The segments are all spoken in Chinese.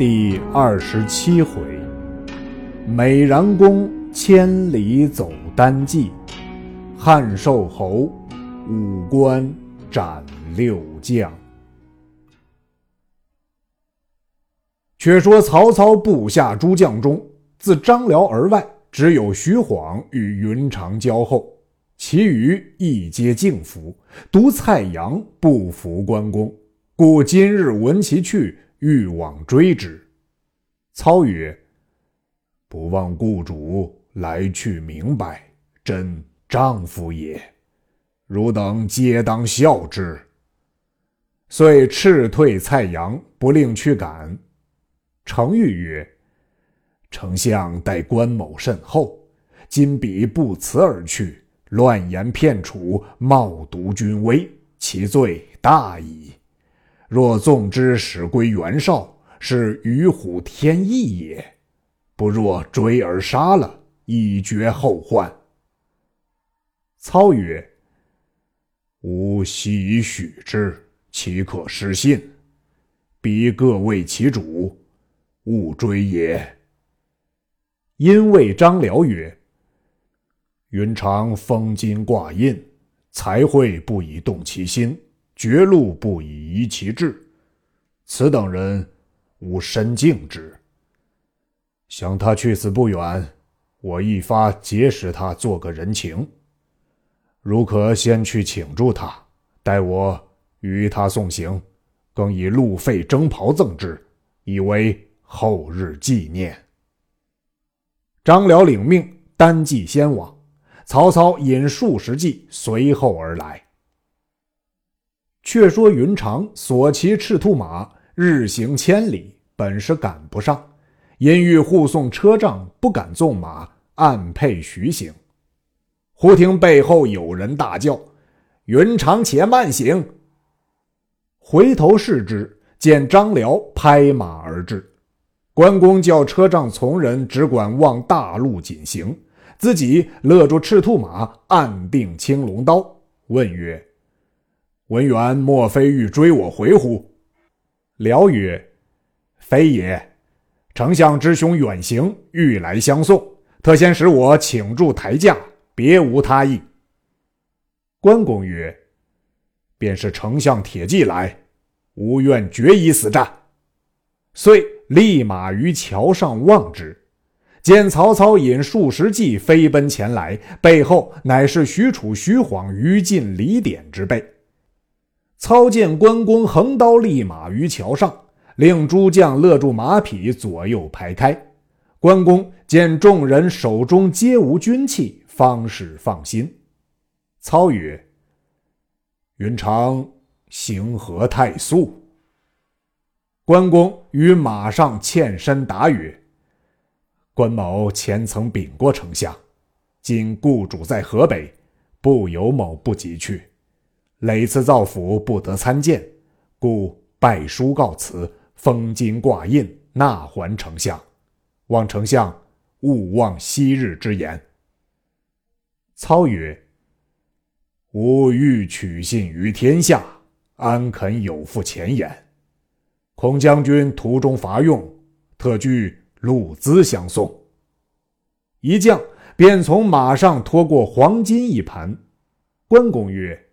第二十七回，美髯公千里走单骑，汉寿侯五关斩六将。却说曹操部下诸将中，自张辽而外，只有徐晃与云长交厚，其余亦皆敬服，独蔡阳不服关公，故今日闻其去。欲往追之，操曰：“不忘故主来去明白，真丈夫也。汝等皆当效之。”遂斥退蔡阳，不令驱赶。程昱曰：“丞相待关某甚厚，今彼不辞而去，乱言骗楚，冒渎君威，其罪大矣。”若纵之使归袁绍，是与虎添翼也；不若追而杀了，以绝后患。操曰：“吾悉以许之，岂可失信？彼各为其主，勿追也。”因谓张辽曰：“云长封金挂印，才会不以动其心。”绝路不以移其志，此等人，吾深敬之。想他去死不远，我一发结识他，做个人情。如可先去请住他，待我与他送行，更以路费征袍赠之，以为后日纪念。张辽领命，单骑先往。曹操引数十骑随后而来。却说云长所骑赤兔马日行千里，本是赶不上，因欲护送车仗，不敢纵马，暗配徐行。忽听背后有人大叫：“云长，且慢行！”回头视之，见张辽拍马而至。关公叫车仗从人只管望大路紧行，自己勒住赤兔马，按定青龙刀，问曰：文远莫非欲追我回乎？辽曰：“非也，丞相之兄远行，欲来相送，特先使我请住台驾，别无他意。”关公曰：“便是丞相铁骑来，吾愿决一死战。”遂立马于桥上望之，见曹操引数十骑飞奔前来，背后乃是许褚、徐晃、于禁、李典之辈。操见关公横刀立马于桥上，令诸将勒住马匹，左右排开。关公见众人手中皆无军器，方始放心。操曰：“云长行何太速？”关公于马上欠身答曰：“关某前曾禀过丞相，今故主在河北，不由某不急去。”累次造府不得参见，故拜书告辞，封金挂印，纳还丞相。望丞相勿忘昔日之言。操曰：“吾欲取信于天下，安肯有负前言？孔将军途中乏用，特具路资相送。”一将便从马上拖过黄金一盘。关公曰：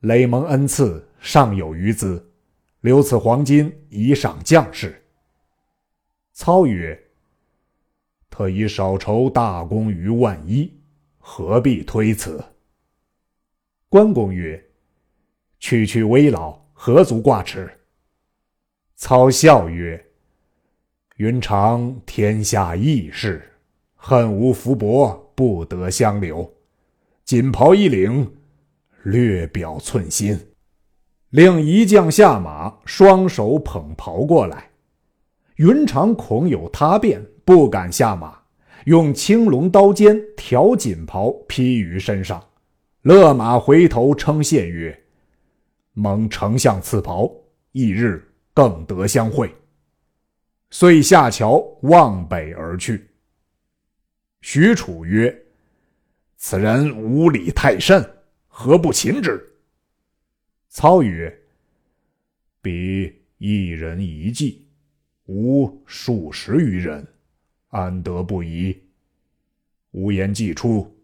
累蒙恩赐，尚有余资，留此黄金以赏将士。操曰：“特以少酬大功于万一，何必推辞？”关公曰：“区区危老，何足挂齿？”操笑曰：“云长天下义士，恨无福薄，不得相留。锦袍一领。”略表寸心，令一将下马，双手捧袍过来。云长恐有他变，不敢下马，用青龙刀尖挑锦袍披于身上，勒马回头称谢曰：“蒙丞相赐袍，翌日更得相会。”遂下桥望北而去。许褚曰：“此人无礼太甚。”何不擒之？操曰：“彼一人一计，吾数十余人，安得不疑？无言既出，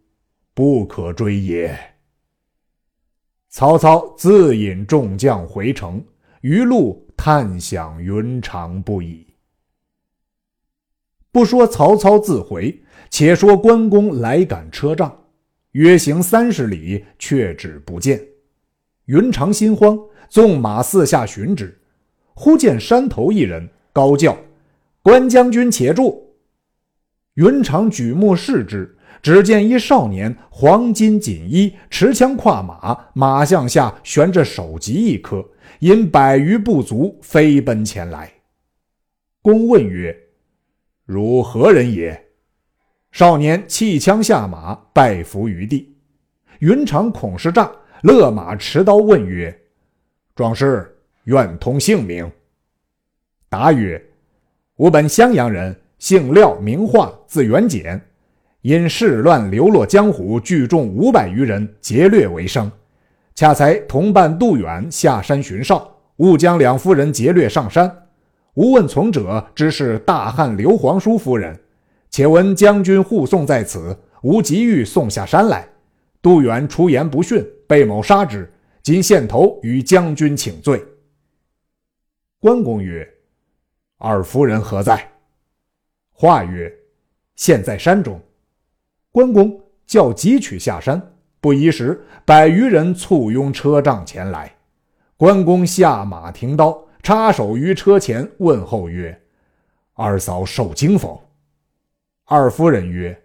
不可追也。”曹操自引众将回城，余路叹享云长不已。不说曹操自回，且说关公来赶车仗，约行三十里，却只不见。云长心慌，纵马四下寻之，忽见山头一人，高叫：“关将军且住！”云长举目视之，只见一少年，黄金锦衣，持枪跨马，马项下悬着首级一颗，因百余不足，飞奔前来。公问曰：如何人也？少年弃枪下马，拜伏于地。云长恐是诈，勒马持刀问曰：“壮士愿通姓名？”答曰：“吾本襄阳人，姓廖，名化，字元简。因事乱流落江湖，聚众五百余人，劫掠为生。恰才同伴杜远下山巡哨，误将两夫人劫掠上山。”吾问从者，知是大汉刘皇叔夫人。且闻将军护送在此，吾急欲送下山来。杜远出言不逊，被某杀之。今献头与将军请罪。关公曰：“二夫人何在？”话曰：“现在山中。”关公叫急取下山。不一时，百余人簇拥车仗前来。关公下马停刀。插手于车前，问候曰：“二嫂受惊否？”二夫人曰：“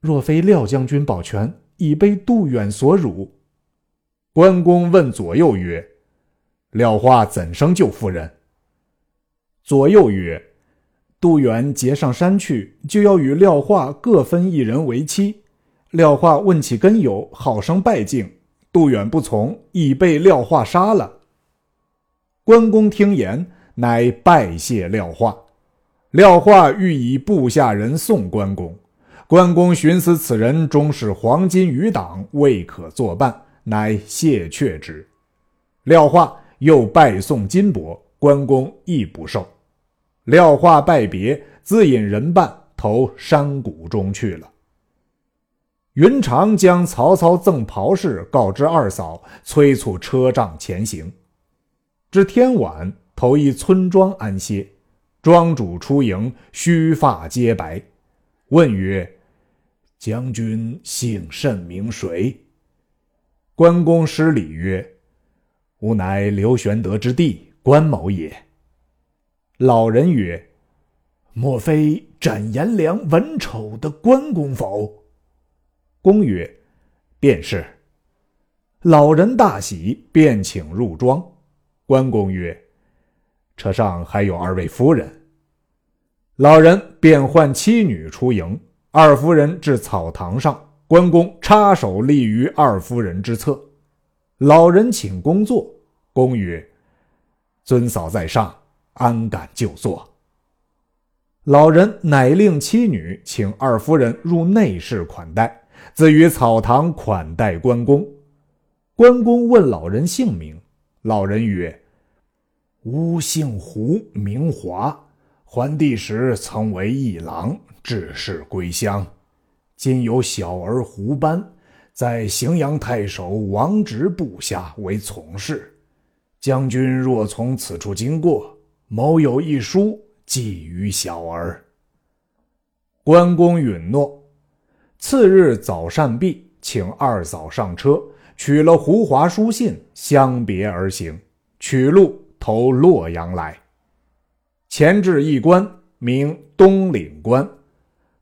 若非廖将军保全，已被杜远所辱。”关公问左右曰：“廖化怎生救夫人？”左右曰：“杜远劫上山去，就要与廖化各分一人为妻。廖化问起根由，好生拜敬。杜远不从，已被廖化杀了。”关公听言，乃拜谢廖化。廖化欲以部下人送关公。关公寻思此人终是黄金余党，未可作伴，乃谢却之。廖化又拜送金帛，关公亦不受。廖化拜别，自引人伴投山谷中去了。云长将曹操赠袍事告知二嫂，催促车仗前行。至天晚，投一村庄安歇。庄主出迎，须发皆白，问曰：“将军姓甚名谁？”关公施礼曰：“吾乃刘玄德之弟关某也。”老人曰：“莫非斩颜良、文丑的关公否？”公曰：“便是。”老人大喜，便请入庄。关公曰：“车上还有二位夫人。”老人便唤妻女出迎。二夫人至草堂上，关公插手立于二夫人之侧。老人请公坐。公曰：“尊嫂在上，安敢就坐？”老人乃令妻女请二夫人入内室款待，自于草堂款待关公。关公问老人姓名。老人曰：“吾姓胡，名华。桓帝时曾为议郎，致仕归乡。今有小儿胡班，在荥阳太守王直部下为从事。将军若从此处经过，某有一书寄于小儿。”关公允诺。次日早膳毕，请二嫂上车。取了胡华书信，相别而行，取路投洛阳来。前至一关，名东岭关，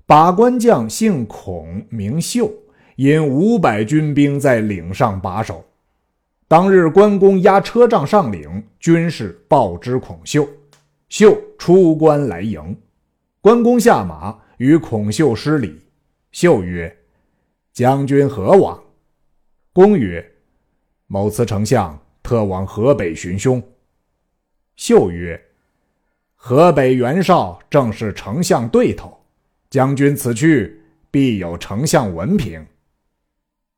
把关将姓孔，名秀，引五百军兵在岭上把守。当日关公押车仗上岭，军士报知孔秀，秀出关来迎。关公下马，与孔秀施礼。秀曰：“将军何往？”公曰：“某辞丞相，特往河北寻兄。”秀曰：“河北袁绍正是丞相对头，将军此去，必有丞相文凭。”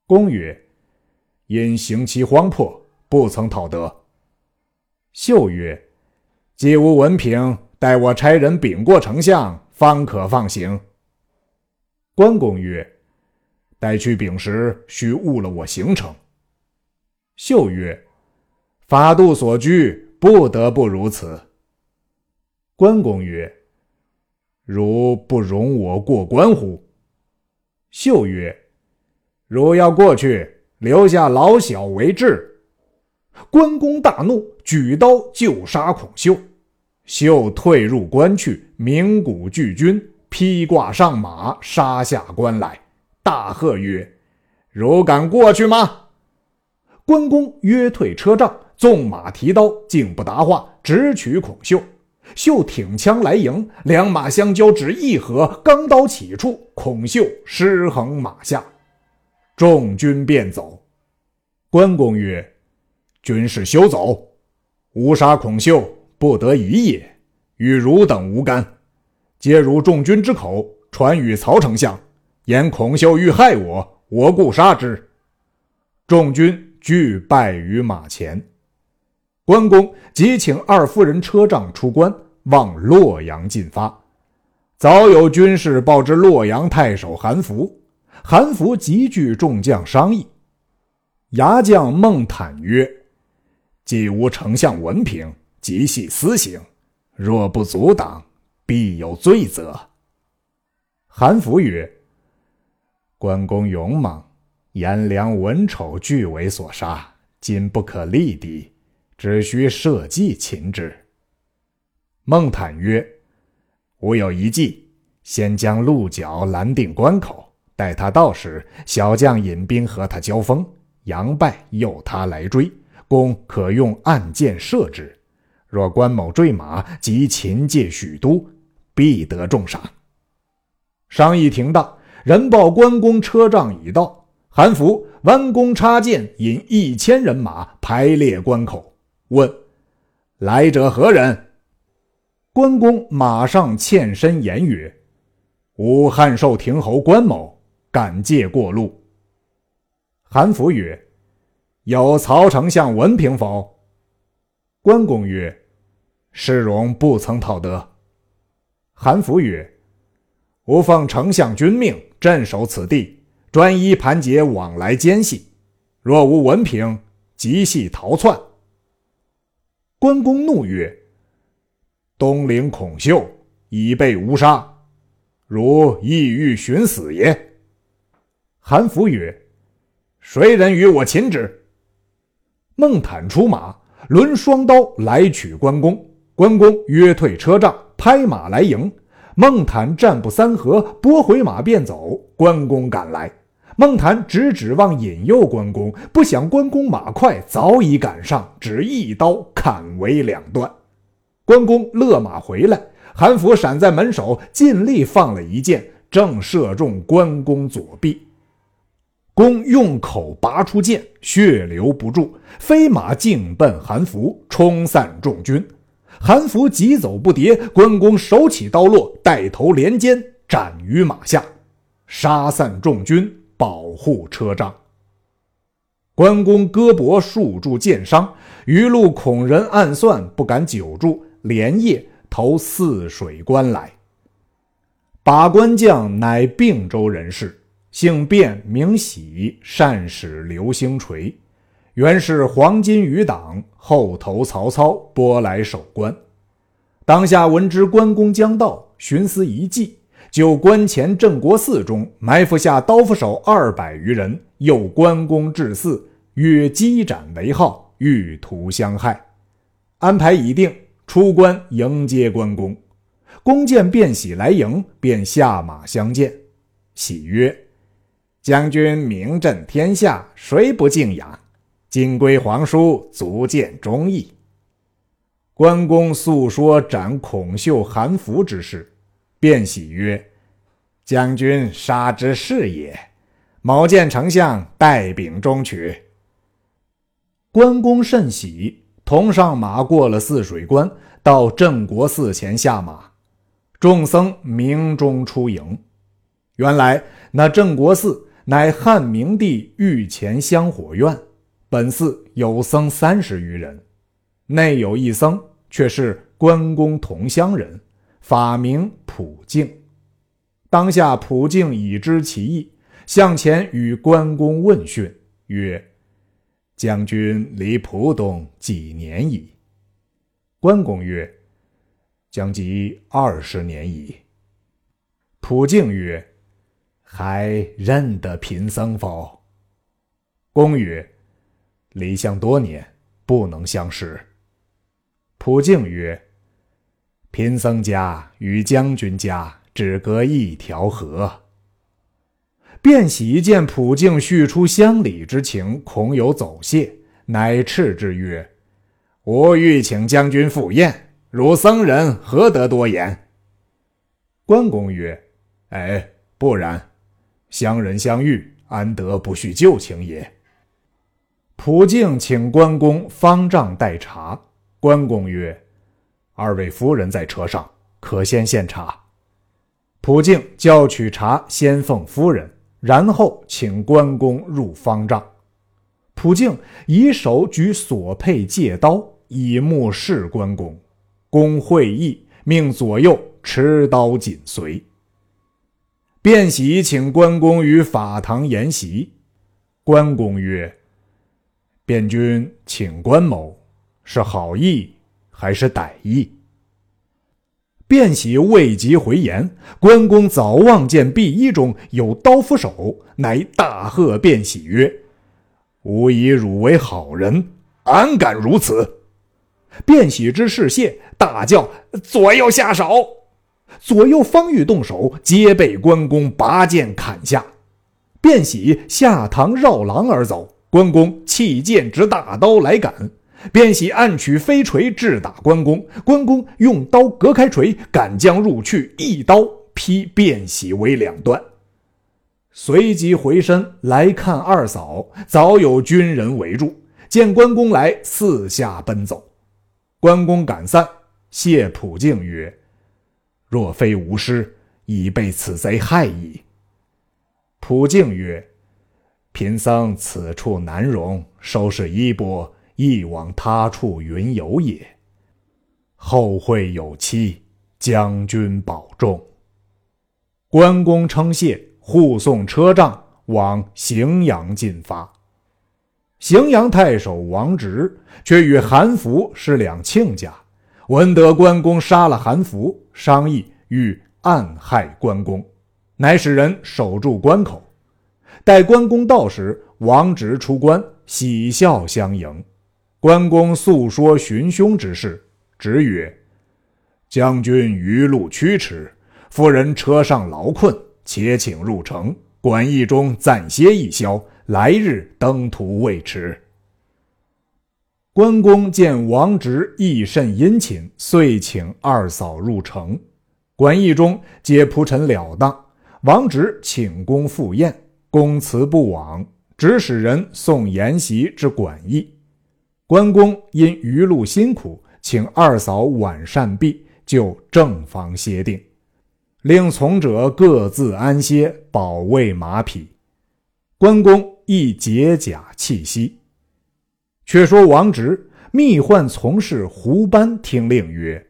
公曰：“因行期荒迫，不曾讨得。”秀曰：“既无文凭，待我差人禀过丞相，方可放行。”关公曰：“待去禀时，须误了我行程。”秀曰：“法度所拘，不得不如此。”关公曰：“如不容我过关乎？”秀曰：“如要过去，留下老小为质。”关公大怒，举刀就杀孔秀。秀退入关去，鸣鼓拒军，披挂上马，杀下关来，大喝曰：“如敢过去吗？”关公约退车仗，纵马提刀，竟不答话，直取孔秀。秀挺枪来迎，两马相交，只一合，钢刀起处，孔秀失衡马下，众军便走。关公曰：“军士休走，吾杀孔秀，不得已也，与汝等无干。皆如众军之口，传与曹丞相，言孔秀欲害我，我故杀之。”众军俱败于马前。关公即请二夫人车仗出关，往洛阳进发。早有军士报知洛阳太守韩福，韩福急聚众将商议。牙将孟坦曰：“既无丞相文凭，即系私刑，若不阻挡，必有罪责。”韩福曰：“关公勇猛，颜良、文丑俱为所杀，今不可力敌。”只需设计擒之。孟坦曰：“吾有一计，先将鹿角拦定关口，待他到时，小将引兵和他交锋，杨败诱他来追，公可用暗箭射之。若关某坠马，即擒借许都，必得重赏。”商议停当，人报关公车仗已到，韩福弯弓插箭，引一千人马排列关口。问：“来者何人？”关公马上欠身言曰：“吾汉寿亭侯关某，敢借过路。”韩福曰：“有曹丞相文凭否？”关公曰：“世荣不曾讨得。”韩福曰：“吾奉丞相君命，镇守此地，专一盘结往来奸细。若无文凭，即系逃窜。”关公怒曰：“东陵孔秀已被吾杀，如意欲寻死也。”韩福曰：“谁人与我擒之？”孟坦出马，抡双刀来取关公。关公约退车仗，拍马来迎。孟坦战不三合，拨回马便走。关公赶来。孟坦只指望引诱关公，不想关公马快，早已赶上，只一刀砍为两段。关公勒马回来，韩福闪在门首，尽力放了一箭，正射中关公左臂。公用口拔出剑，血流不住，飞马径奔韩福，冲散众军。韩福急走不迭，关公手起刀落，带头连肩斩于马下，杀散众军。保护车仗。关公胳膊数处箭伤，余路恐人暗算，不敢久住，连夜投泗水关来。把关将乃并州人士，姓卞，名喜，善使流星锤，原是黄巾余党，后投曹操，拨来守关。当下闻知关公将到，寻思一计。就关前镇国寺中埋伏下刀斧手二百余人，诱关公至寺，约击斩为号，欲图相害。安排已定，出关迎接关公。公见卞喜来迎，便下马相见。喜曰：“将军名震天下，谁不敬仰？今归皇叔，足见忠义。”关公诉说斩孔秀、韩福之事。便喜曰：“将军杀之是也，某见丞相代禀中取。”关公甚喜，同上马过了泗水关，到镇国寺前下马。众僧鸣钟出迎。原来那镇国寺乃汉明帝御前香火院，本寺有僧三十余人，内有一僧却是关公同乡人，法名普净。当下普净已知其意，向前与关公问讯，曰：“将军离浦东几年矣？”关公曰：“将及二十年矣。”普净曰：“还认得贫僧否？”公曰：“离乡多年，不能相识。”普净曰：“贫僧家与将军家只隔一条河。”卞喜一见普净叙出乡里之情，恐有走谢，乃斥之曰：“吾欲请将军赴宴，汝僧人何得多言？”关公曰：“哎，不然，乡人相遇，安得不叙旧情也？”普净请关公方丈代茶。关公曰：“二位夫人在车上，可先献茶。”普净叫取茶，先奉夫人，然后请关公入方丈。普净以手举所佩戒刀，以目视关公。公会意，命左右持刀紧随。卞喜请关公于法堂筵席。关公曰：“卞君请关某。”是好意还是歹意？卞喜未及回言，关公早望见碧衣中有刀斧手，乃大喝卞喜曰：“吾以汝为好人，安敢如此？”卞喜之士谢，大叫：“左右下手！”左右方欲动手，皆被关公拔剑砍下。卞喜下堂绕廊而走，关公弃剑执大刀来赶。卞喜暗取飞锤掷打关公，关公用刀隔开锤，赶将入去，一刀劈卞喜为两段。随即回身来看二嫂，早有军人围住，见关公来，四下奔走。关公赶散，谢普敬曰：“若非无师，已被此贼害矣。”普敬曰：“贫僧此处难容，收拾衣钵。”亦往他处云游也。后会有期，将军保重。关公称谢，护送车仗往荥阳进发。荥阳太守王直却与韩福是两亲家，闻得关公杀了韩福，商议欲暗害关公，乃使人守住关口。待关公到时，王直出关，喜笑相迎。关公诉说寻凶之事，直曰：“将军余路驱驰，夫人车上劳困，且请入城，馆驿中暂歇一宵，来日登途未迟。”关公见王直亦甚殷勤，遂请二嫂入城。馆驿中皆铺陈了当，王直请公赴宴，公辞不往，只使人送筵席至馆驿。关公因余路辛苦，请二嫂晚膳毕，就正房歇定，令从者各自安歇，保卫马匹。关公亦解甲弃息。却说王直密唤从事胡班听令曰：“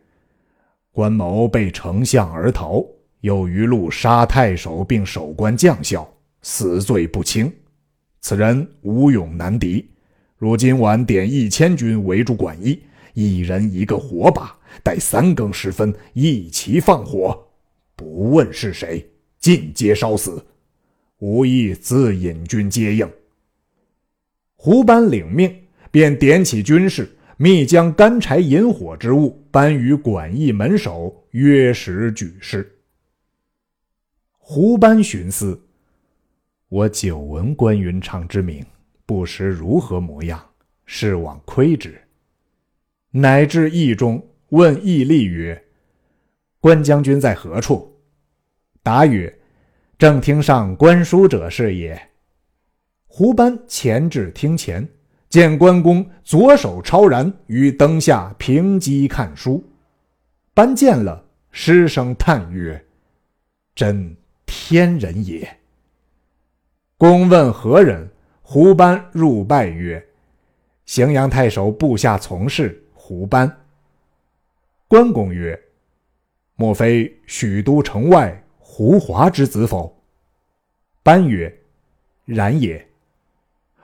关某被丞相而逃，又余路杀太守并守关将校，死罪不轻。此人无勇难敌。”如今晚点一千军围住馆驿，一人一个火把，待三更时分一齐放火，不问是谁，尽皆烧死。无意自引军接应。胡班领命，便点起军士，密将干柴引火之物搬于馆驿门首，约时举事。胡班寻思：我久闻关云长之名。不识如何模样，是往窥之。乃至驿中问驿吏曰：“关将军在何处？”答曰：“正厅上观书者是也。”胡班前至厅前，见关公左手超然于灯下平机看书。班见了，失声叹曰：“真天人也。”公问何人？胡班入拜曰：“荥阳太守部下从事胡班。”关公曰：“莫非许都城外胡华之子否？”班曰：“然也。”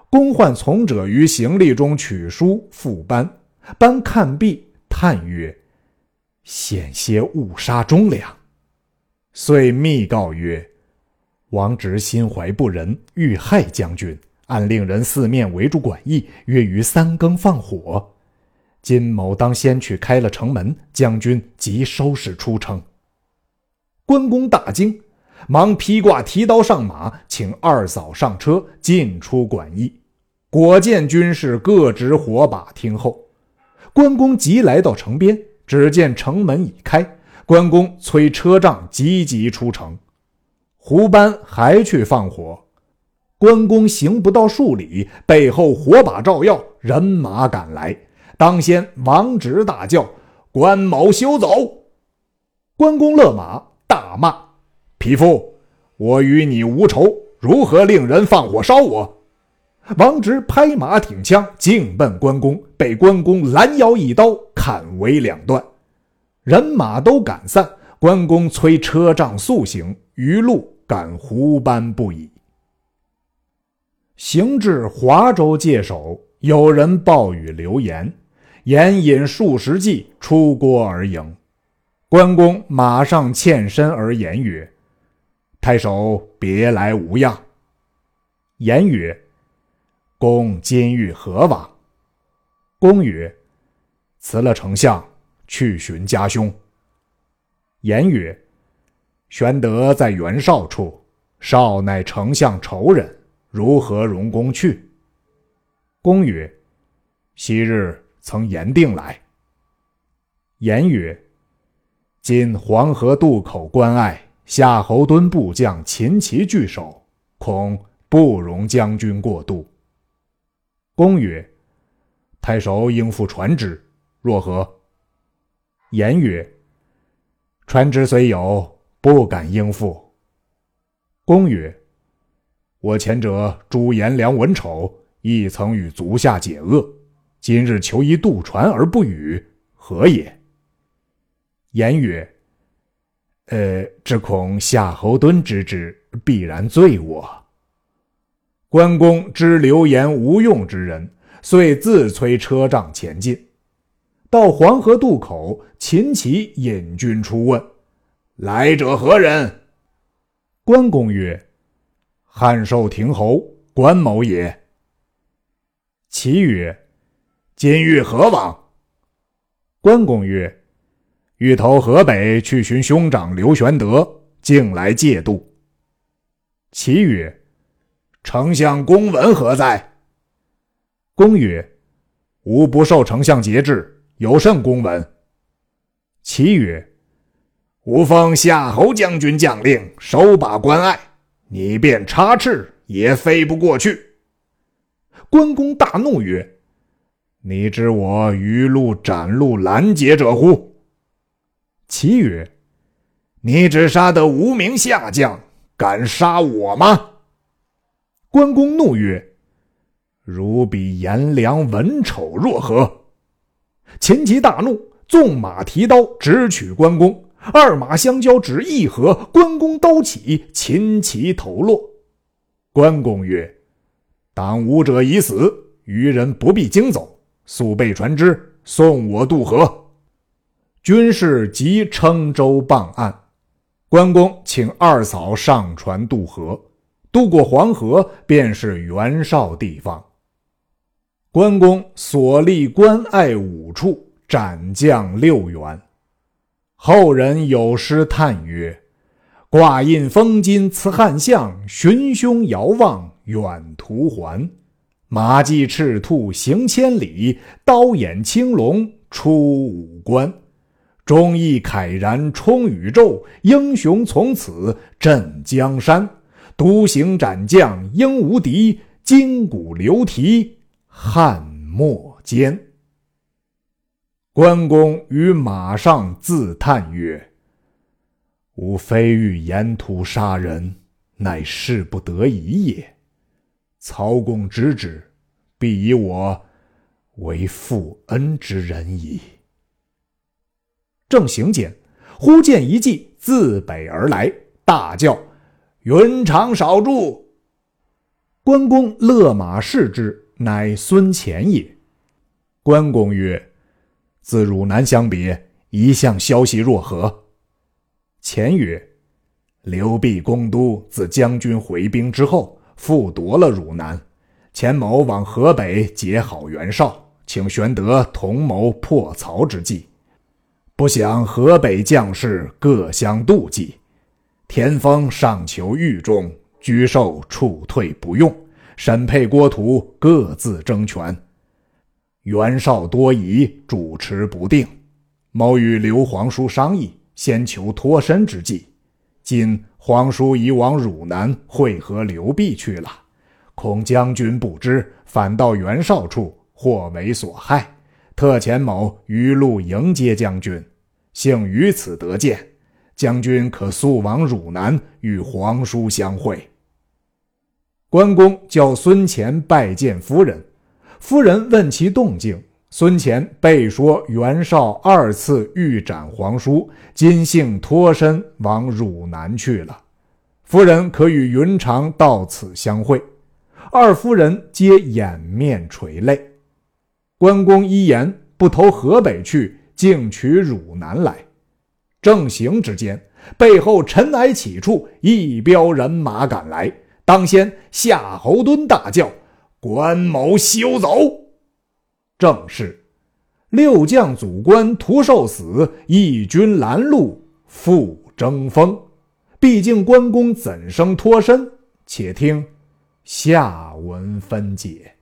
公唤从者于行李中取书复班，班看毕，叹曰：“险些误杀忠良。”遂密告曰：“王直心怀不仁，欲害将军，暗令人四面围住馆驿，约于三更放火。金某当先去开了城门，将军即收拾出城。”关公大惊，忙披挂提刀上马，请二嫂上车，进出馆驿。果见军士各执火把听候。关公急来到城边，只见城门已开。关公催车仗，急急出城。胡班还去放火，关公行不到数里，背后火把照耀，人马赶来。当先王直大叫：“关某休走！”关公勒马，大骂：“匹夫，我与你无仇，如何令人放火烧我？”王直拍马挺枪，径奔关公，被关公拦腰一刀砍为两段。人马都赶散，关公催车仗速行，余路赶胡班不已。行至华州界首，有人报与刘言，言引数十骑出郭而迎。关公马上欠身而言曰：“太守别来无恙。”言曰：“公今欲何往？”公曰：“辞了丞相。”去寻家兄。言曰：“玄德在袁绍处，绍乃丞相仇人，如何容公去？”公曰：“昔日曾言定来。”言曰：“今黄河渡口关隘，夏侯惇部将秦齐据守，恐不容将军过渡。”公曰：“太守应付船只，若何？”言曰：“船只虽有，不敢应付。”公曰：“我前者诛颜良、文丑，亦曾与足下解恶，今日求一渡船而不与，何也？”言曰：“呃，只恐夏侯惇知之，必然罪我。”关公知流言无用之人，遂自催车仗前进。到黄河渡口，秦琪引军出问：“来者何人？”关公曰：“汉寿亭侯关某也。”齐曰：“今欲何往？”关公曰：“欲投河北去寻兄长刘玄德，竟来借渡。”齐曰：“丞相公文何在？”公曰：“吾不受丞相节制。”有甚公文？其曰：“吾奉夏侯将军将令，守把关隘，你便插翅也飞不过去。”关公大怒曰：“你知我鱼路斩路拦截者乎？”其曰：“你只杀得无名下将，敢杀我吗？”关公怒曰：“如比颜良、文丑，若何？”秦琪大怒，纵马提刀直取关公。二马相交，只一合，关公刀起，秦琪头落。关公曰：“挡武者已死，余人不必惊走，速备船只，送我渡河。”军士即称舟傍岸。关公请二嫂上船渡河。渡过黄河，便是袁绍地方。关公所立关隘五处，斩将六员。后人有诗叹曰：“挂印封金辞汉相，寻兄遥望远途还。马迹赤兔行千里，刀眼青龙出五关。忠义慨然冲宇宙，英雄从此镇江山。独行斩将应无敌，金鼓流蹄。”汉末间，关公于马上自叹曰：“吾非欲沿途杀人，乃事不得已也。曹公知之，必以我为负恩之人矣。”正行间，忽见一骑自北而来，大叫：“云长少住！”关公勒马视之，乃孙乾也。关公曰：“自汝南相别，一向消息若何？”前曰：“刘辟攻都，自将军回兵之后，复夺了汝南。钱某往河北结好袁绍，请玄德同谋破曹之计。不想河北将士各相妒忌，田丰上求狱中，沮授处退不用。沈沛、郭图各自争权，袁绍多疑，主持不定。某与刘皇叔商议，先求脱身之计。今皇叔已往汝南会合刘辟去了。恐将军不知，反到袁绍处，或为所害。特遣某于路迎接将军，幸于此得见。将军可速往汝南与皇叔相会。关公叫孙乾拜见夫人，夫人问其动静。孙乾备说袁绍二次欲斩皇叔，今幸脱身往汝南去了。夫人可与云长到此相会。二夫人皆掩面垂泪。关公一言不投河北去，竟取汝南来。正行之间，背后尘埃起处，一彪人马赶来。当先夏侯惇大叫：“关某休走！”正是六将阻关，徒受死；义军拦路，复争锋。毕竟关公怎生脱身？且听。下文分解。